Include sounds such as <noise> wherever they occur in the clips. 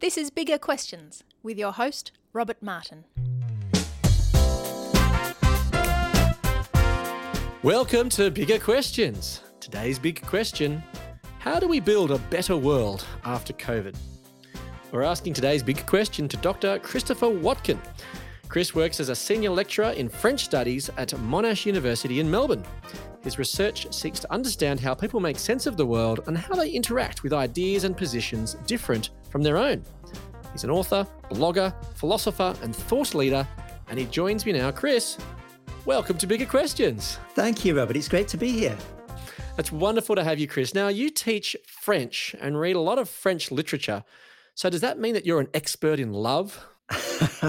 This is Bigger Questions with your host, Robert Martin. Welcome to Bigger Questions. Today's big question How do we build a better world after COVID? We're asking today's big question to Dr. Christopher Watkin. Chris works as a senior lecturer in French studies at Monash University in Melbourne. His research seeks to understand how people make sense of the world and how they interact with ideas and positions different from their own. He's an author, blogger, philosopher, and thought leader, and he joins me now. Chris, welcome to Bigger Questions. Thank you, Robert. It's great to be here. It's wonderful to have you, Chris. Now, you teach French and read a lot of French literature. So, does that mean that you're an expert in love? <laughs>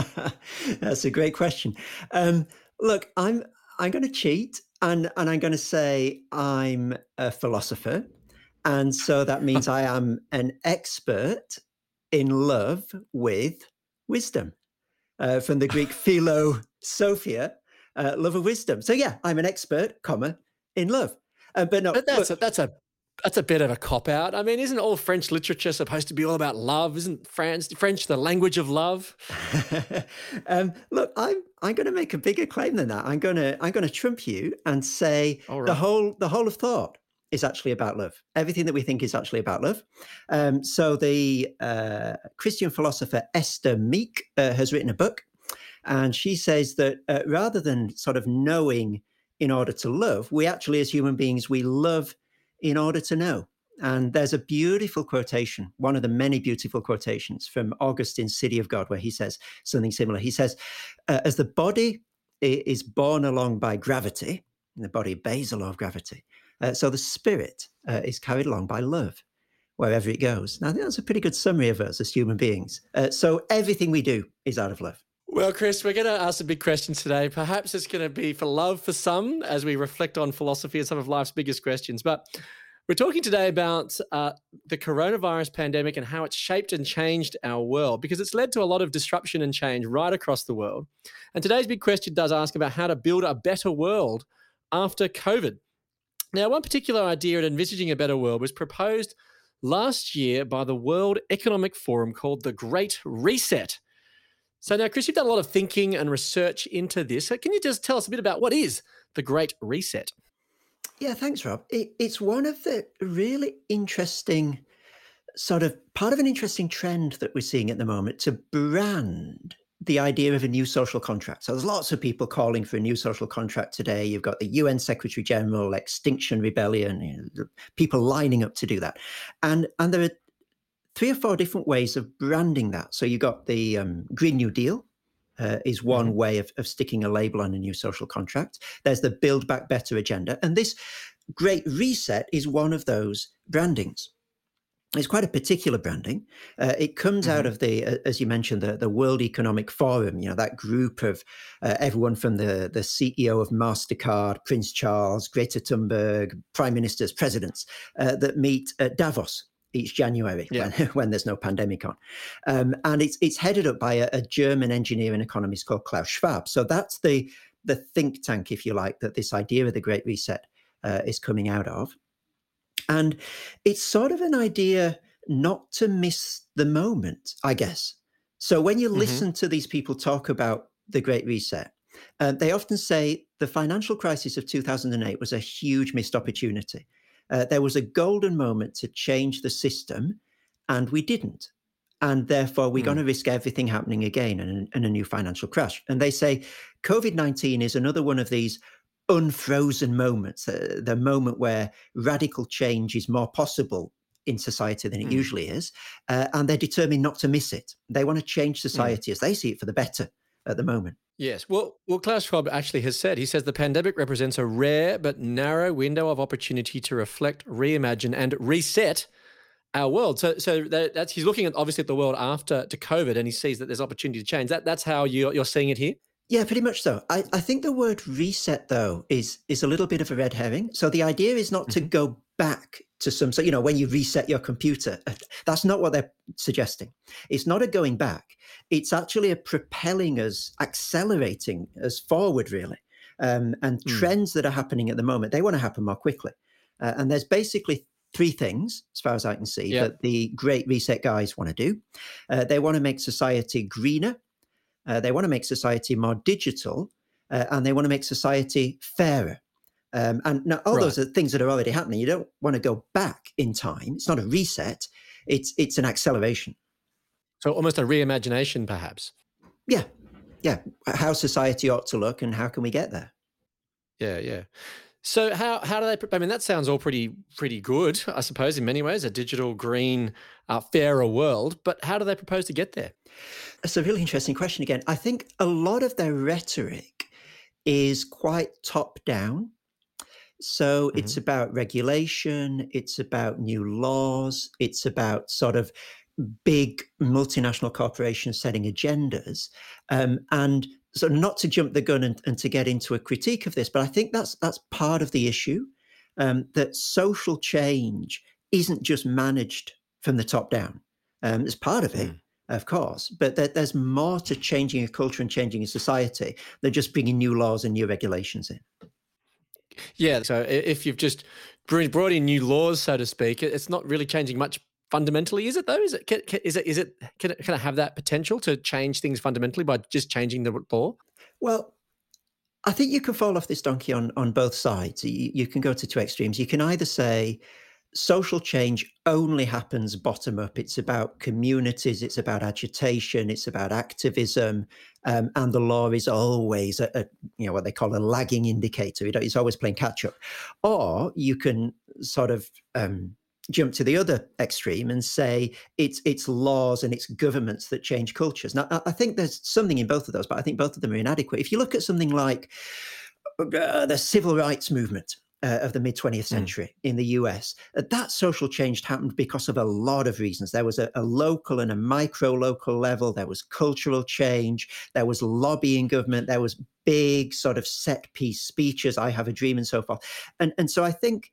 That's a great question. Um, look, I'm I'm going to cheat and and I'm going to say I'm a philosopher, and so that means I am an expert in love with wisdom, uh, from the Greek <laughs> philo sophia, uh, love of wisdom. So yeah, I'm an expert, comma, in love. Uh, but no, But that's a, that's a that's a bit of a cop out. I mean, isn't all French literature supposed to be all about love? Isn't France French the language of love? <laughs> um, look, I'm I'm going to make a bigger claim than that. I'm going to I'm going to trump you and say All the whole the whole of thought is actually about love. Everything that we think is actually about love. Um, so the uh, Christian philosopher Esther Meek uh, has written a book, and she says that uh, rather than sort of knowing in order to love, we actually as human beings we love in order to know. And there's a beautiful quotation, one of the many beautiful quotations from Augustine's City of God, where he says something similar. He says, uh, As the body is borne along by gravity, and the body obeys the law of gravity, uh, so the spirit uh, is carried along by love wherever it goes. Now, I think that's a pretty good summary of us as human beings. Uh, so everything we do is out of love. Well, Chris, we're going to ask some big questions today. Perhaps it's going to be for love for some as we reflect on philosophy and some of life's biggest questions. But we're talking today about uh, the coronavirus pandemic and how it's shaped and changed our world because it's led to a lot of disruption and change right across the world. And today's big question does ask about how to build a better world after COVID. Now, one particular idea in envisaging a better world was proposed last year by the World Economic Forum called the Great Reset. So now, Chris, you've done a lot of thinking and research into this. Can you just tell us a bit about what is the Great Reset? Yeah, thanks, Rob. It, it's one of the really interesting, sort of part of an interesting trend that we're seeing at the moment to brand the idea of a new social contract. So there's lots of people calling for a new social contract today. You've got the UN Secretary General, Extinction Rebellion, you know, people lining up to do that, and and there are three or four different ways of branding that. So you've got the um, Green New Deal. Uh, is one way of, of sticking a label on a new social contract. There's the Build Back Better agenda. And this Great Reset is one of those brandings. It's quite a particular branding. Uh, it comes out of the, uh, as you mentioned, the, the World Economic Forum. You know that group of uh, everyone from the the CEO of Mastercard, Prince Charles, Greta Thunberg, prime ministers, presidents uh, that meet at Davos each January Yeah. when, <laughs> when there's no pandemic on, um, and it's it's headed up by a, a German engineer and economist called Klaus Schwab. So that's the the think tank, if you like, that this idea of the Great Reset uh, is coming out of. And it's sort of an idea not to miss the moment, I guess. So when you Mhm. listen to these people talk about the Great Reset, uh, they often say the financial crisis of 2008 was a huge missed opportunity. Uh, there was a golden moment to change the system, and we didn't. And therefore, we're Hmm. going to risk everything happening again and, and a new financial crash. And they say COVID 19 is another one of these unfrozen moments, uh, the moment where radical change is more possible in society than it Mm. usually is. Uh, and they're determined not to miss it. They want to change Hmm. society as they see it for the better at the moment. Yes. Well, well, Klaus Schwab actually has said, he says the pandemic represents a rare but narrow window of opportunity to reflect, reimagine, and reset our world. So, so that, that's he's looking at obviously at the world after to COVID, and he sees that there's opportunity to change. That that's how you're, you're seeing it here. Yeah, pretty much so. I, I think the word reset though is is a little bit of a red herring. So the idea is not to go back to some so you know when you reset your computer. uh, That's not what they're suggesting. It's not a going back. It's actually a propelling us, accelerating us forward really. Um, and Hmm. trends that are happening at the moment, they want to happen more quickly. Uh, and there's basically three things, as far as I can see, that the Great Reset guys want to do. Uh, they want to make society greener. Uh, they want to make society more digital, uh, and they want to make society fairer. Um, and now all those are things that are already happening. You don't want to go back in time. It's not a reset. It's it's an acceleration. So almost a reimagination, perhaps. Yeah, yeah. How society ought to look, and how can we get there? Yeah, yeah. So how how do they? I mean, that sounds all pretty pretty good, I suppose, in many ways, a digital, green, uh, fairer world. But how do they propose to get there? That's a really interesting question. Again, I think a lot of their rhetoric is quite top down. So it's about regulation, it's about new laws, it's about sort of big multinational corporations setting agendas. Um, and so not to jump the gun and, and to get into a critique of this, but I think that's that's part of the issue. Um, that social change isn't just managed from the top down. Um, it's part of it, Mm. of course, but there, there's more to changing a culture and changing a society than just bringing new laws and new regulations in. Yeah. So if you've just brought in new laws, so to speak, it's not really changing much fundamentally, is it? Though, is it? Can, can, is it? Is it? Can it, can it have that potential to change things fundamentally by just changing the law? Well, I think you can fall off this donkey on, on both sides. You, you can go to two extremes. You can either say social change only happens bottom up. It's about communities, it's about agitation, it's about activism, um, and the law is always a, a you know what they call a lagging indicator. It's always playing catch up. Or you can sort of um, jump to the other extreme and say it's it's laws and it's governments that change cultures. Now, I, think there's something in both of those, but I think both of them are inadequate. If you look at something like uh, the civil rights movement uh, of the mid 20th century in the US, uh, that social change happened because of a lot of reasons. There was a, a local and a micro local level, there was cultural change, there was lobbying government, there was big sort of set piece speeches, I have a dream, and so forth. And, and so I think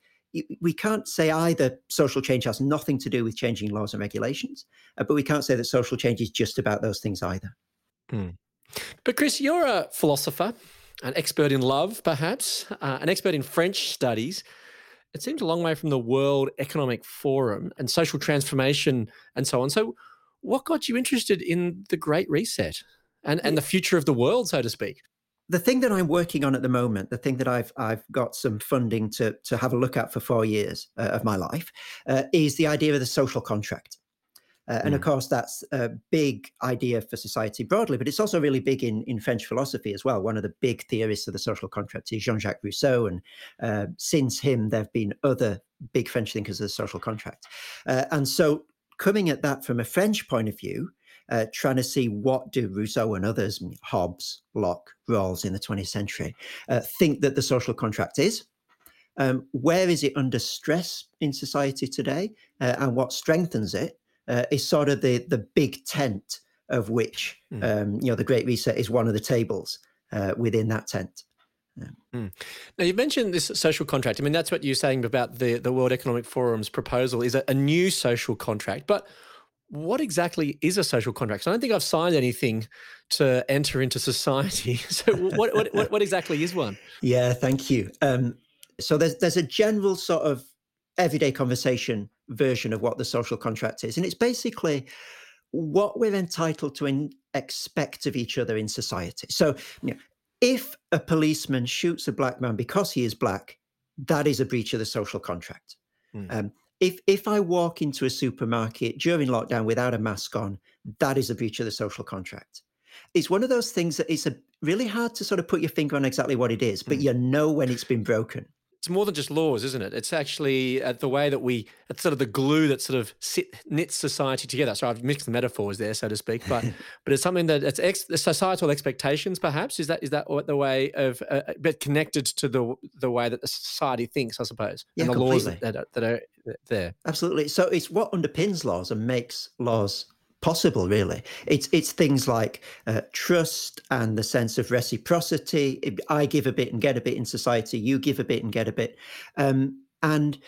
we can't say either social change has nothing to do with changing laws and regulations, uh, but we can't say that social change is just about those things either. But Chris, you're a philosopher, an expert in love, perhaps, uh, an expert in French studies. It seems a long way from the World Economic Forum and social transformation and so on. So, what got you interested in the Great Reset and, and the future of the world, so to speak? The thing that I'm working on at the moment, the thing that I've I've got some funding to to have a look at for four years uh, of my life, uh, is the idea of the social contract. Uh, and of course, that's a big idea for society broadly, but it's also really big in, in French philosophy as well. One of the big theorists of the social contract is Jean Jacques Rousseau. And uh, since him, there have been other big French thinkers of the social contract. Uh, and so, coming at that from a French point of view, uh, trying to see what do Rousseau and others, Hobbes, Locke, Rawls in the 20th century, uh, think that the social contract is. Um, where is it under stress in society today, uh, and what strengthens it uh, is sort of the the big tent of which Mm. um, you know the Great Reset is one of the tables uh, within that tent. Now, you mentioned this social contract. I mean, that's what you're saying about the, the World Economic Forum's proposal is a, a new social contract. But what exactly is a social contract? 'Cause I don't think I've signed anything to enter into society. <laughs> So, what, what, what, what exactly is one? Yeah, thank you. Um, so there's there's a general sort of everyday conversation version of what the social contract is, and it's basically what we're entitled to in, expect of each other in society. So, you know, if a policeman shoots a black man because he is black, that is a breach of the social contract. Mm. Um, if if I walk into a supermarket during lockdown without a mask on, that is a breach of the social contract. It's one of those things that it's a really hard to sort of put your finger on exactly what it is, but Mm. you know when it's been broken. It's more than just laws, isn't it? It's actually uh, the way that we, it's sort of the glue that sort of sit, knits society together. So I've mixed the metaphors there, so to speak, but <laughs> but it's something that it's ex, the societal expectations, perhaps. Is that is that what the way of, uh, uh, but connected to the the way that the society thinks, I suppose, Yeah, and the laws completely. that, that, are, that are there. Absolutely. So it's what underpins laws and makes laws possible. Really, it's it's things like uh, trust and the sense of reciprocity. I give a bit and get a bit in society. You give a bit and get a bit, um, and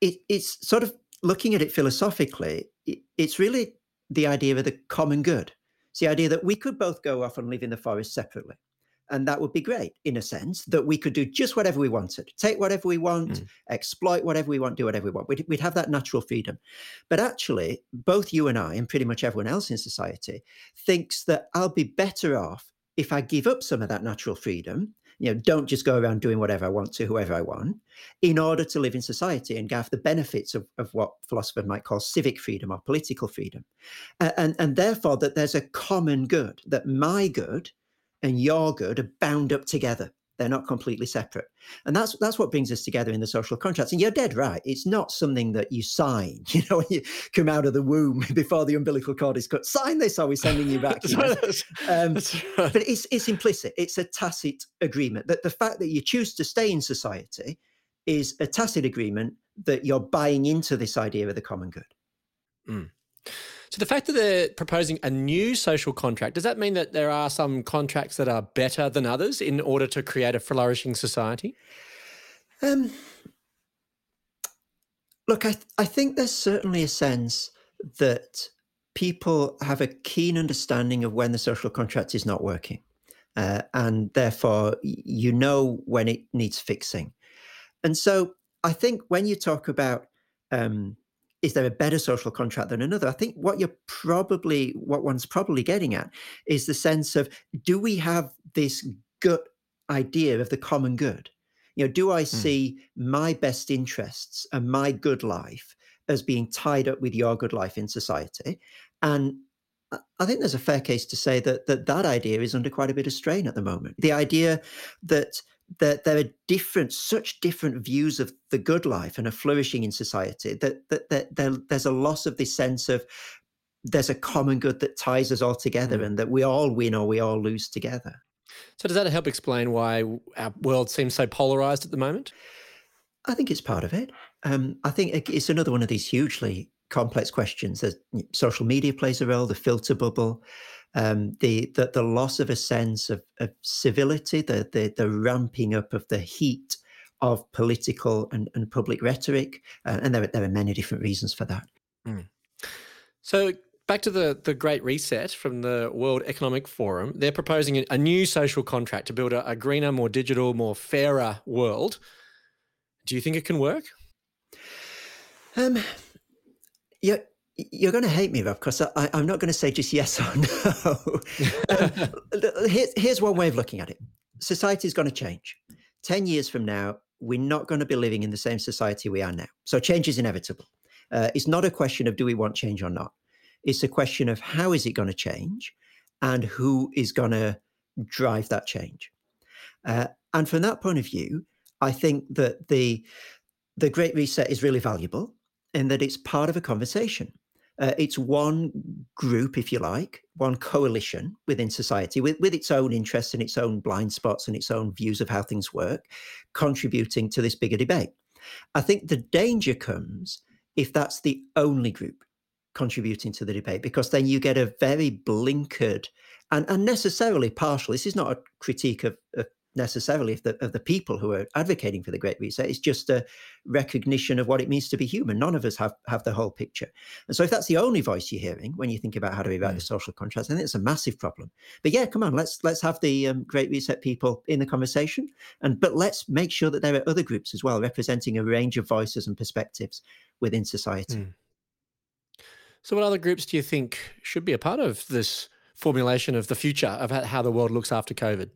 it, it's sort of looking at it philosophically. It, it's really the idea of the common good. It's the idea that we could both go off and live in the forest separately. And that would be great in a sense that we could do just whatever we wanted, take whatever we want, mm. exploit whatever we want, do whatever we want. We'd, we'd have that natural freedom. But actually, both you and I, and pretty much everyone else in society, thinks that I'll be better off if I give up some of that natural freedom you know, don't just go around doing whatever I want to whoever I want, in order to live in society and have the benefits of, of what philosophers might call civic freedom or political freedom. And, and therefore, that there's a common good, that my good and your good are bound up together. They're not completely separate. And that's that's what brings us together in the social contracts. And you're dead right. It's not something that you sign, <laughs> you know, when you come out of the womb <laughs> before the umbilical cord is cut. Sign this or we're sending you back. <laughs> You know? um, but it's it's implicit. It's a tacit agreement. That the fact that you choose to stay in society is a tacit agreement that you're buying into this idea of the common good. Mm. So the fact that they're proposing a new social contract, does that mean that there are some contracts that are better than others in order to create a flourishing society? Um, look, I, th- I think there's certainly a sense that people have a keen understanding of when the social contract is not working. Uh, and therefore, you know when it needs fixing. And so I think when you talk about um, is there a better social contract than another? I think what you're probably, what one's probably getting at is the sense of do we have this gut idea of the common good? You know, do I mm. see my best interests and my good life as being tied up with your good life in society? And I think there's a fair case to say that that, that idea is under quite a bit of strain at the moment. The idea that that there are different, such different views of the good life and a flourishing in society that, that, that there, there's a loss of this sense of there's a common good that ties us all together mm. and that we all win or we all lose together. So, does that help explain why our world seems so polarized at the moment? I think it's part of it. Um, I think it's another one of these hugely complex questions. That social media plays a role, the filter bubble, um, the, the, the loss of a sense of, of civility, the, the the ramping up of the heat of political and, and public rhetoric, uh, and there there are many different reasons for that. Mm. So back to the the Great Reset from the World Economic Forum, they're proposing a, new social contract to build a, a greener, more digital, more fairer world. Do you think it can work? Um, yeah, you're going to hate me, Rob, because I, am not going to say just yes or no. <laughs> um, here, here's one way of looking at it society is going to change. 10 years from now, we're not going to be living in the same society we are now. So change is inevitable. Uh, it's not a question of do we want change or not. It's a question of how is it going to change and who is going to drive that change. Uh, and from that point of view, I think that the the Great Reset is really valuable in that it's part of a conversation. Uh, it's one group, if you like, one coalition within society with, with its own interests and its own blind spots and its own views of how things work, contributing to this bigger debate. I think the danger comes if that's the only group contributing to the debate, because then you get a very blinkered and unnecessarily partial. This is not a critique of, of necessarily of the, of the people who are advocating for the Great Reset. It's just a recognition of what it means to be human. None of us have, have the whole picture. And so if that's the only voice you're hearing when you think about how to rewrite mm. the social contracts, I think it's a massive problem. But yeah, come on, let's let's have the um, Great Reset people in the conversation. And but let's make sure that there are other groups as well representing a range of voices and perspectives within society. Mm. So what other groups do you think should be a part of this formulation of the future of how the world looks after COVID?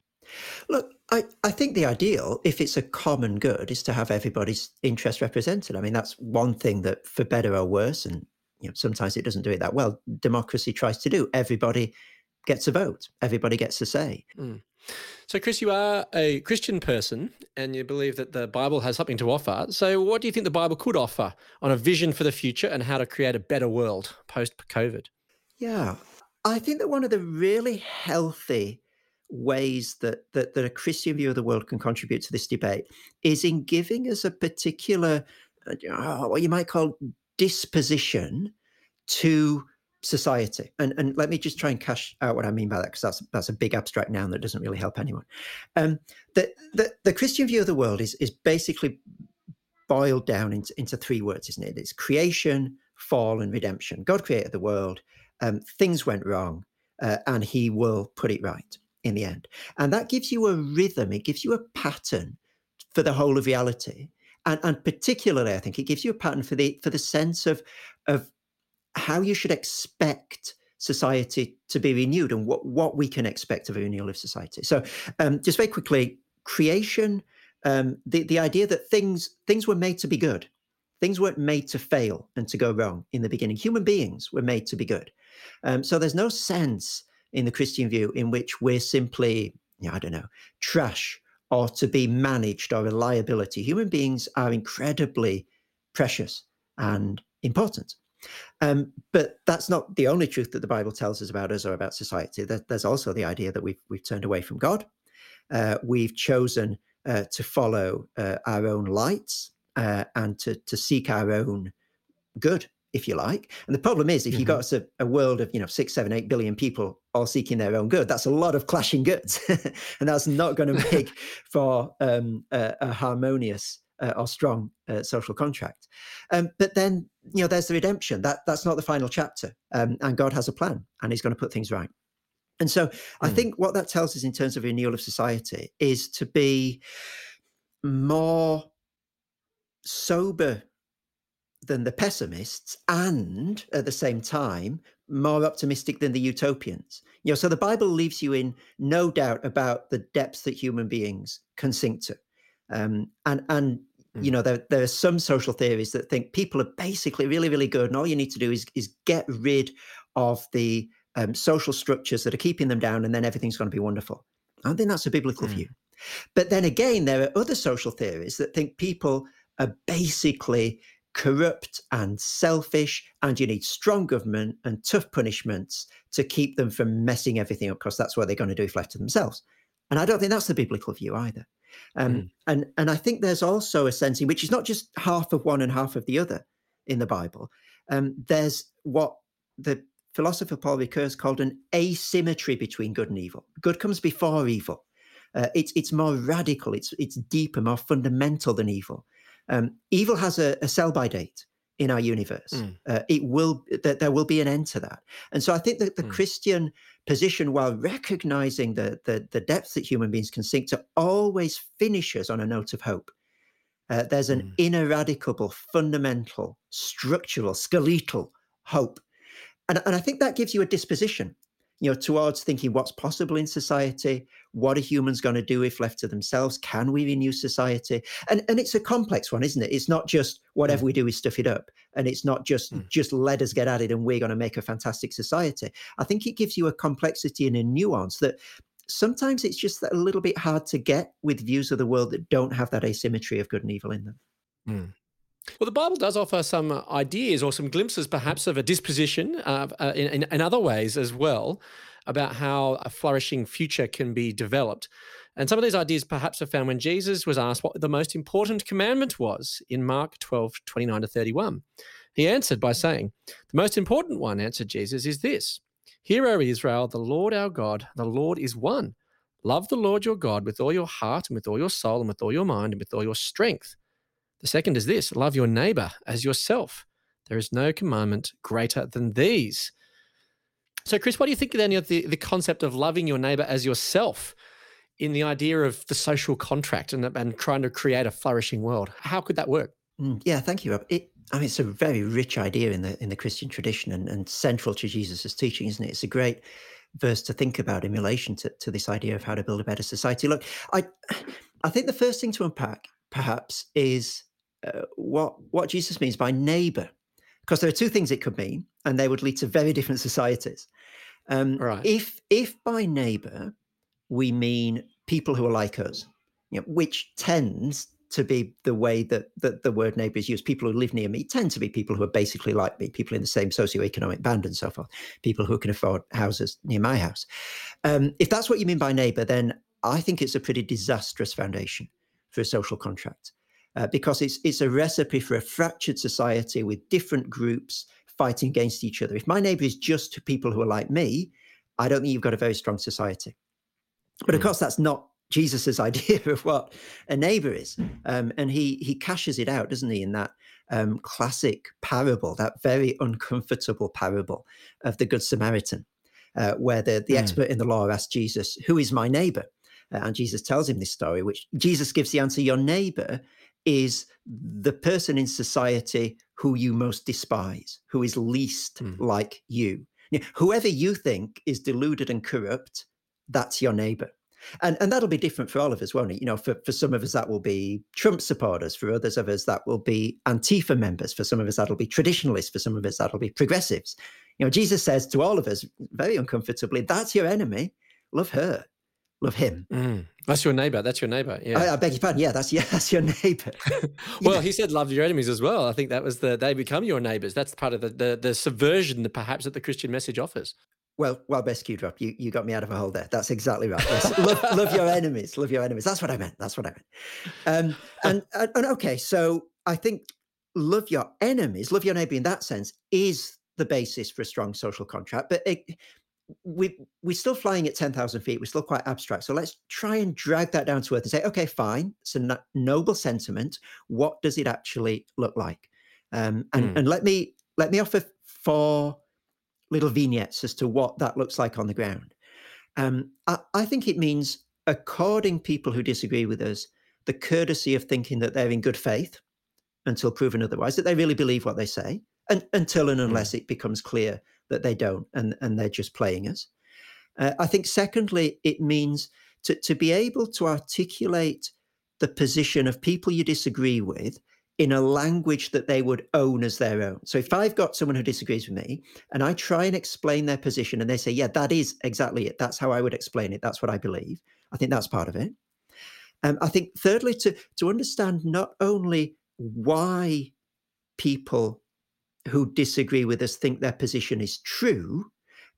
Look, I, I think the ideal, if it's a common good, is to have everybody's interest represented. I mean, that's one thing that, for better or worse, and you know, sometimes it doesn't do it that well, democracy tries to do. Everybody gets a vote, everybody gets a say. Mm. So, Chris, you are a Christian person and you believe that the Bible has something to offer. So, what do you think the Bible could offer on a vision for the future and how to create a better world post COVID? Yeah, I think that one of the really healthy ways that, that that a Christian view of the world can contribute to this debate is in giving us a particular uh, what you might call disposition to society. And and let me just try and cash out what I mean by that because that's that's a big abstract noun that doesn't really help anyone. Um, the, the the Christian view of the world is is basically boiled down into, into three words, isn't it? It's creation, fall, and redemption. God created the world. Um, things went wrong, uh, and He will put it right. In the end. And that gives you a rhythm, it gives you a pattern for the whole of reality. And, and particularly, I think it gives you a pattern for the for the sense of of how you should expect society to be renewed and what, what we can expect of a renewal of society. So, um, just very quickly, creation, um, the, the idea that things things were made to be good. Things weren't made to fail and to go wrong in the beginning. Human beings were made to be good. Um, so there's no sense in the Christian view in which we're simply, you know, I don't know, trash or to be managed or a liability. Human beings are incredibly precious and important. Um, but that's not the only truth that the Bible tells us about us or about society. there's also the idea that we've we've turned away from God. Uh, we've chosen uh, to follow uh, our own lights uh, and to to seek our own good, if you like. And the problem is, if mm-hmm. you got a, a, world of you know six, seven, eight billion people all seeking their own good, that's a lot of clashing goods, <laughs> and that's not going <laughs> to make for um, a, a harmonious uh, or strong uh, social contract. Um, but then, you know, there's the redemption. That that's not the final chapter, um, and God has a plan, and He's going to put things right. And so, mm. I hmm. think what that tells us in terms of renewal of society is to be more sober than the pessimists, and at the same time, more optimistic than the utopians. You know, so the Bible leaves you in no doubt about the depths that human beings can sink to. Um, and and you mm. know, there, there are some social theories that think people are basically really, really good, and all you need to do is is get rid of the um, social structures that are keeping them down, and then everything's going to be wonderful. I don't think that's a biblical mm. view. But then again, there are other social theories that think people are basically corrupt and selfish, and you need strong government and tough punishments to keep them from messing everything up, because that's what they're going to do if left to themselves. And I don't think that's the biblical view either. Um, mm. And and I think there's also a sense in which is not just half of one and half of the other in the Bible. Um, there's what the philosopher Paul Ricoeur called an asymmetry between good and evil. Good comes before evil. Uh, it's it's more radical. It's it's deeper, more fundamental than evil. Um, evil has a, a sell by date in our universe. Mm. Uh, it will that there will be an end to that. And so I think that the mm. Christian position, while recognizing the, the the depths that human beings can sink to, always finishes on a note of hope. Uh, there's an mm. ineradicable, fundamental, structural, skeletal hope, and and I think that gives you a disposition you know, towards thinking what's possible in society, what are humans going to do if left to themselves? Can we renew society? And and it's a complex one, isn't it? It's not just whatever mm. we do, we stuff it up, and it's not just mm. just let us get at it and we're going to make a fantastic society. I think it gives you a complexity and a nuance that sometimes it's just a little bit hard to get with views of the world that don't have that asymmetry of good and evil in them. Mm. Well, the Bible does offer some ideas or some glimpses, perhaps, of a disposition uh, uh, in, in, other ways as well about how a flourishing future can be developed. And some of these ideas perhaps are found when Jesus was asked what the most important commandment was in Mark 12, 29 to 31. He answered by saying, The most important one, answered Jesus, is this Hear, O Israel, the Lord our God, the Lord is one. Love the Lord your God with all your heart and with all your soul and with all your mind and with all your strength. The second is this love your neighbor as yourself. There is no commandment greater than these. So, Chris, what do you think then of the, the concept of loving your neighbor as yourself in the idea of the social contract and, and trying to create a flourishing world? How could that work? Mm, yeah, thank you, Rob. It, I mean, it's a very rich idea in the in the Christian tradition and, and central to Jesus' teaching, isn't it? It's a great verse to think about in relation to, to this idea of how to build a better society. Look, I I think the first thing to unpack perhaps is uh, what what Jesus means by neighbor, because there are two things it could mean, and they would lead to very different societies. Um, right. If if by neighbor we mean people who are like us, you know, which tends to be the way that, that the word neighbor is used. People who live near me tend to be people who are basically like me, people in the same socioeconomic band and so forth, people who can afford houses near my house. Um, if that's what you mean by neighbor, then I think it's a pretty disastrous foundation for a social contract uh, because it's it's a recipe for a fractured society with different groups fighting against each other. If my neighbor is just people who are like me, I don't think you've got a very strong society. But of mm. course, that's not Jesus's <laughs> idea of what a neighbor is, um, and he he cashes it out, doesn't he, in that um, classic parable, that very uncomfortable parable of the Good Samaritan. uh, where the, the mm. expert in the law asks Jesus, Who is my neighbor? Uh, and Jesus tells him this story, which Jesus gives the answer Your neighbor is the person in society who you most despise, who is least mm. like you. Whoever you think is deluded and corrupt, that's your neighbor. And, and that'll be different for all of us, won't it? You know, for, for some of us, that will be Trump supporters. For others of us, that will be Antifa members. For some of us, that'll be traditionalists. For some of us, that'll be progressives. You know, Jesus says to all of us very uncomfortably, that's your enemy. Love her love him. Mm. That's your neighbor. That's your neighbor. Yeah. I, I, beg your pardon. Yeah, that's yeah, <laughs> that's your neighbor. <laughs> well, yeah. he said love your enemies as well. I think that was the they become your neighbors. That's part of the the, the subversion that perhaps that the Christian message offers. Well, well, best cue drop. You you got me out of a hole there. That's exactly right. Yes. <laughs> love, love your enemies. Love your enemies. That's what I meant. That's what I meant. Um, and, and and okay, so I think love your enemies, love your neighbor in that sense is the basis for a strong social contract. But it, we we're still flying at 10,000 feet. We're still quite abstract. So let's try and drag that down to earth and say, okay, fine. It's a no- noble sentiment. What does it actually look like? Um, and mm. and let me let me offer four little vignettes as to what that looks like on the ground. Um, I, I think it means according people who disagree with us the courtesy of thinking that they're in good faith until proven otherwise, that they really believe what they say, and until and hmm. unless it becomes clear that they don't, and, and they're just playing us. Uh, I think, secondly, it means to, to be able to articulate the position of people you disagree with in a language that they would own as their own. So if I've got someone who disagrees with me and I try and explain their position and they say, yeah, that is exactly it. That's how I would explain it. That's what I believe. I think that's part of it. Um, I think thirdly, to, to understand not only why people who disagree with us think their position is true,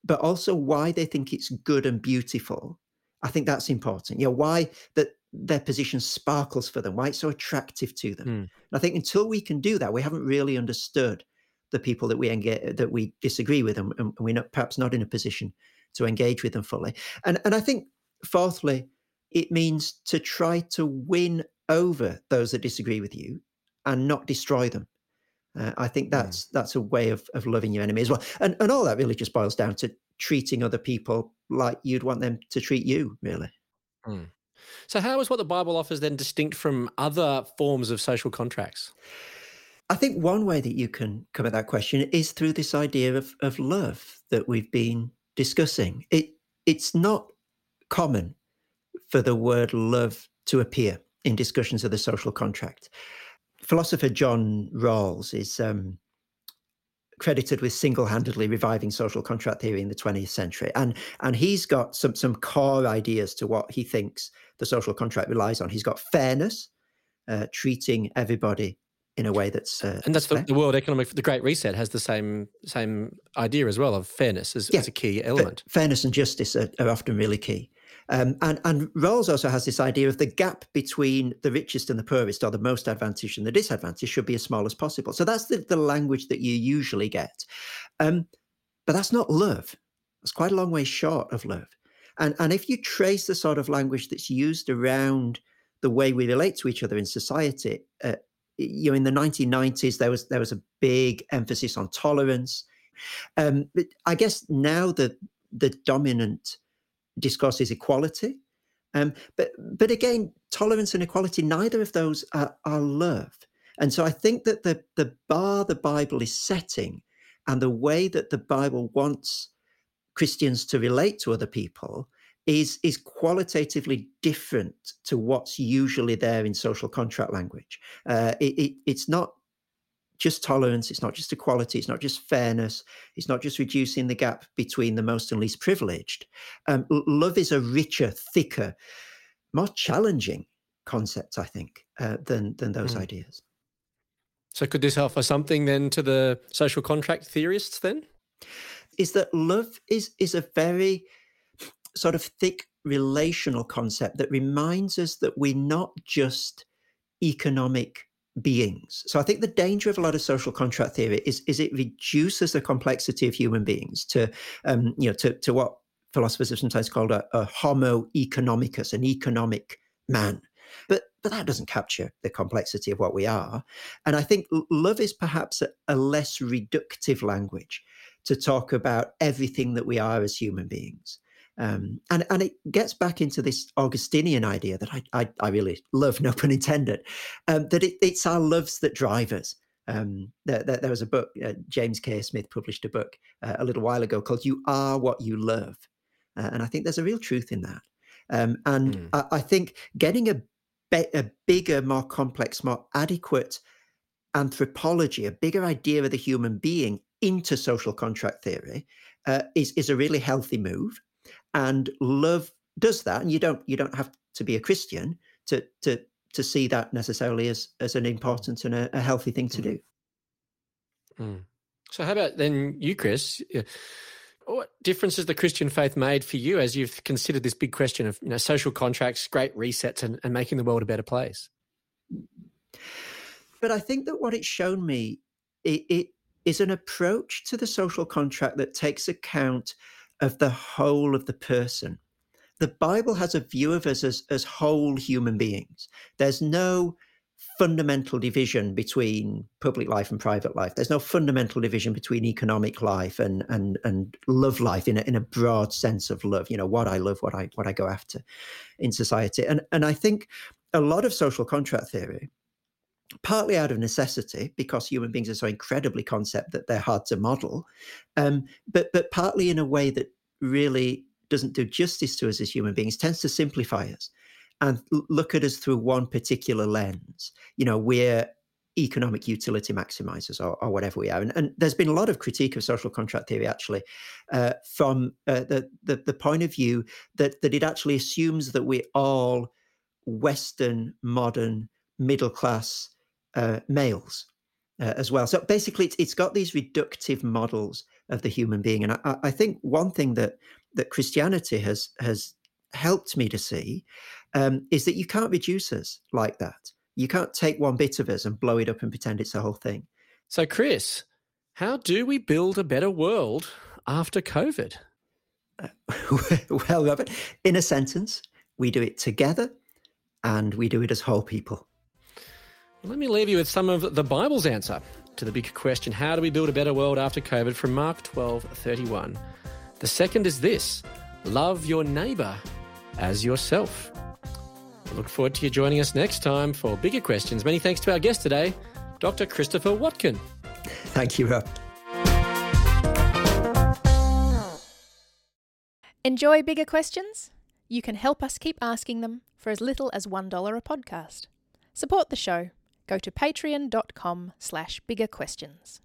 but also why they think it's good and beautiful. I think that's important. You know, why that their position sparkles for them, why it's so attractive to them. Mm. I think until we can do that, we haven't really understood the people that we engage that we disagree with, and, and we're not, perhaps not in a position to engage with them fully. And and I think fourthly, it means to try to win over those that disagree with you and not destroy them. Uh, I think that's mm. that's a way of, of loving your enemy as well. And and all that really just boils down to treating other people like you'd want them to treat you, really. Mm. So how is what the Bible offers then distinct from other forms of social contracts? I think one way that you can come at that question is through this idea of, of love that we've been discussing. It it's not common for the word love to appear in discussions of the social contract philosopher John Rawls is um, credited with single-handedly reviving social contract theory in the 20th century, and and he's got some some core ideas to what he thinks the social contract relies on. He's got fairness, uh, treating everybody in a way that's uh, and that's the, the, World Economic the Great Reset has the same same idea as well of fairness as, yeah. as a key element. fairness and justice are, are often really key. Um, and, and Rawls also has this idea of the gap between the richest and the poorest, or the most advantaged and the disadvantaged, should be as small as possible. So that's the, the language that you usually get. Um, but that's not love. It's quite a long way short of love. And, and if you trace the sort of language that's used around the way we relate to each other in society, uh, you know, in the 1990s, there was there was a big emphasis on tolerance. Um, I guess now the the dominant discourse is equality. Um, but but again, tolerance and equality, neither of those are, are love. And so I think that the the bar the Bible is setting and the way that the Bible wants Christians to relate to other people is is qualitatively different to what's usually there in social contract language. Uh, it, it, it's not just tolerance, it's not just equality, it's not just fairness, it's not just reducing the gap between the most and least privileged. Um, love is a richer, thicker, more challenging concept, I think, uh, than than those mm. ideas. So, could this offer something then to the social contract theorists? Then, is that love is is a very sort of thick relational concept that reminds us that we're not just economic beings. So I think the danger of a lot of social contract theory is is it reduces the complexity of human beings to um, you know to to what philosophers have sometimes called a, a homo economicus, an economic man. But but that doesn't capture the complexity of what we are. And I think love is perhaps a, a less reductive language to talk about everything that we are as human beings. Um, and and it gets back into this Augustinian idea that I I, I really love, <laughs> no pun intended, um, that it, it's our loves that drive us. Um, there, there, there, was a book, uh, James K. Smith published a book uh, a little while ago called "You Are What You Love," uh, and I think there's a real truth in that. Um, and mm. I, I, think getting a, be- a bigger, more complex, more adequate anthropology, a bigger idea of the human being into social contract theory, uh, is is a really healthy move and love does that and you don't you don't have to be a christian to to to see that necessarily as as an important and a, a healthy thing to mm. do mm. so how about then you chris what difference has the christian faith made for you as you've considered this big question of you know social contracts great resets and, and making the world a better place but i think that what it's shown me it, it is an approach to the social contract that takes account of the whole of the person. The Bible has a view of us as, as whole human beings. There's no fundamental division between public life and private life. There's no fundamental division between economic life and and and love life in a, in a broad sense of love. You know what I love, what I what I go after in society. And and I think a lot of social contract theory partly out of necessity because human beings are so incredibly concept that they're hard to model, um, but but partly in a way that really doesn't do justice to us as human beings, tends to simplify us and look at us through one particular lens. You know, we're economic utility maximizers or, or whatever we are. And, and, there's been a lot of critique of social contract theory actually uh, from uh, the, the, the point of view that that it actually assumes that we're all Western modern middle class uh, males uh, as well. So basically, it's, it's got these reductive models of the human being, and I, I think one thing that that Christianity has has helped me to see um, is that you can't reduce us like that. You can't take one bit of us and blow it up and pretend it's the whole thing. So, Chris, how do we build a better world after COVID? Uh, <laughs> well, Robert, in a sentence, we do it together and we do it as whole people. Let me leave you with some of the Bible's answer to the big question how do we build a better world after COVID from Mark 12 31. The second is this love your neighbour as yourself. I look forward to you joining us next time for bigger questions. Many thanks to our guest today, Dr. Christopher Watkin. Thank you, Rob. Enjoy bigger questions? You can help us keep asking them for as little as $1 a podcast. Support the show go to patreon.com slash bigger questions.